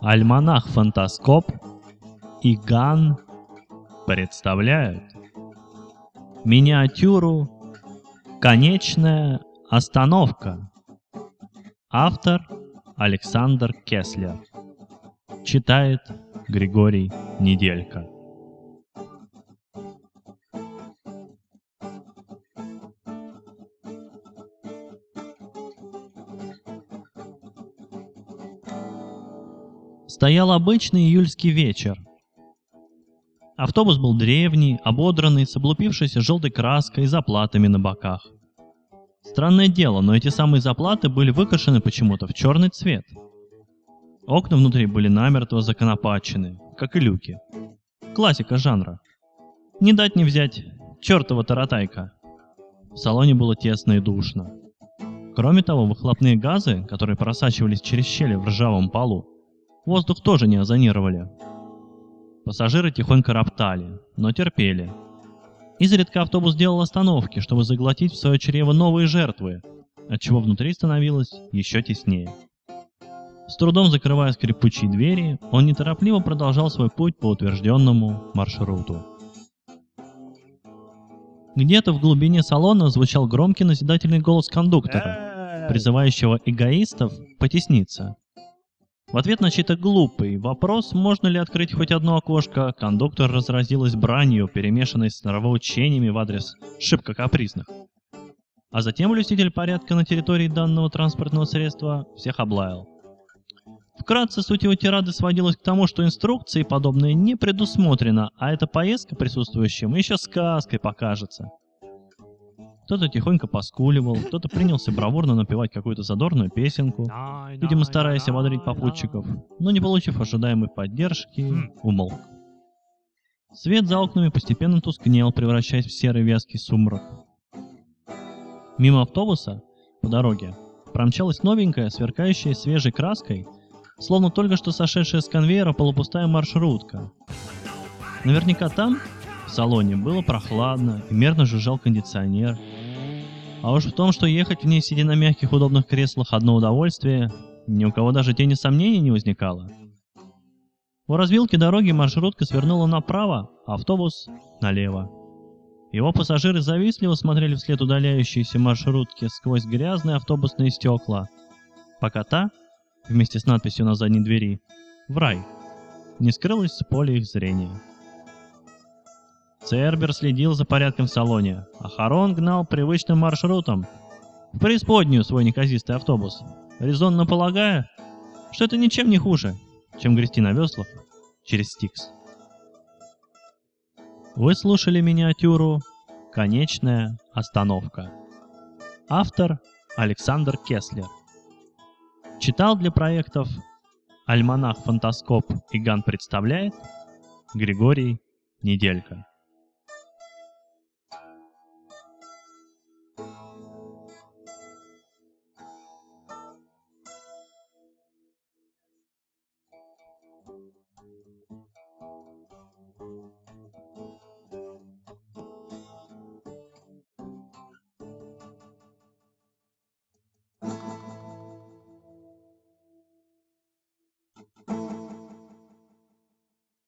Альманах Фантаскоп и Ган представляют миниатюру «Конечная остановка». Автор Александр Кеслер. Читает Григорий Неделька. Стоял обычный июльский вечер. Автобус был древний, ободранный, с облупившейся желтой краской и заплатами на боках. Странное дело, но эти самые заплаты были выкрашены почему-то в черный цвет. Окна внутри были намертво законопачены, как и люки. Классика жанра. Не дать не взять, чертова таратайка. В салоне было тесно и душно. Кроме того, выхлопные газы, которые просачивались через щели в ржавом полу, Воздух тоже не озонировали. Пассажиры тихонько роптали, но терпели. Изредка автобус делал остановки, чтобы заглотить в свое чрево новые жертвы, отчего внутри становилось еще теснее. С трудом закрывая скрипучие двери, он неторопливо продолжал свой путь по утвержденному маршруту. Где-то в глубине салона звучал громкий назидательный голос кондуктора, призывающего эгоистов потесниться. В ответ на чей-то глупый вопрос, можно ли открыть хоть одно окошко, кондуктор разразилась бранью, перемешанной с нравоучениями в адрес шибко капризных. А затем блюститель порядка на территории данного транспортного средства всех облаял. Вкратце, суть его тирады сводилась к тому, что инструкции подобные не предусмотрено, а эта поездка присутствующим еще сказкой покажется. Кто-то тихонько поскуливал, кто-то принялся бравурно напевать какую-то задорную песенку, видимо, стараясь ободрить попутчиков, но не получив ожидаемой поддержки, умолк. Свет за окнами постепенно тускнел, превращаясь в серый вязкий сумрак. Мимо автобуса, по дороге, промчалась новенькая, сверкающая свежей краской, словно только что сошедшая с конвейера полупустая маршрутка. Наверняка там, в салоне, было прохладно и мерно жужжал кондиционер, а уж в том, что ехать в ней, сидя на мягких удобных креслах, одно удовольствие, ни у кого даже тени сомнений не возникало. У развилки дороги маршрутка свернула направо, автобус налево. Его пассажиры завистливо смотрели вслед удаляющейся маршрутки сквозь грязные автобусные стекла, пока та, вместе с надписью на задней двери, в рай, не скрылась с поля их зрения. Цербер следил за порядком в салоне, а Харон гнал привычным маршрутом. В преисподнюю свой неказистый автобус, резонно полагая, что это ничем не хуже, чем грести на веслах через Стикс. Вы слушали миниатюру «Конечная остановка». Автор Александр Кеслер. Читал для проектов «Альманах Фантаскоп» и «Ган представляет» Григорий Неделька.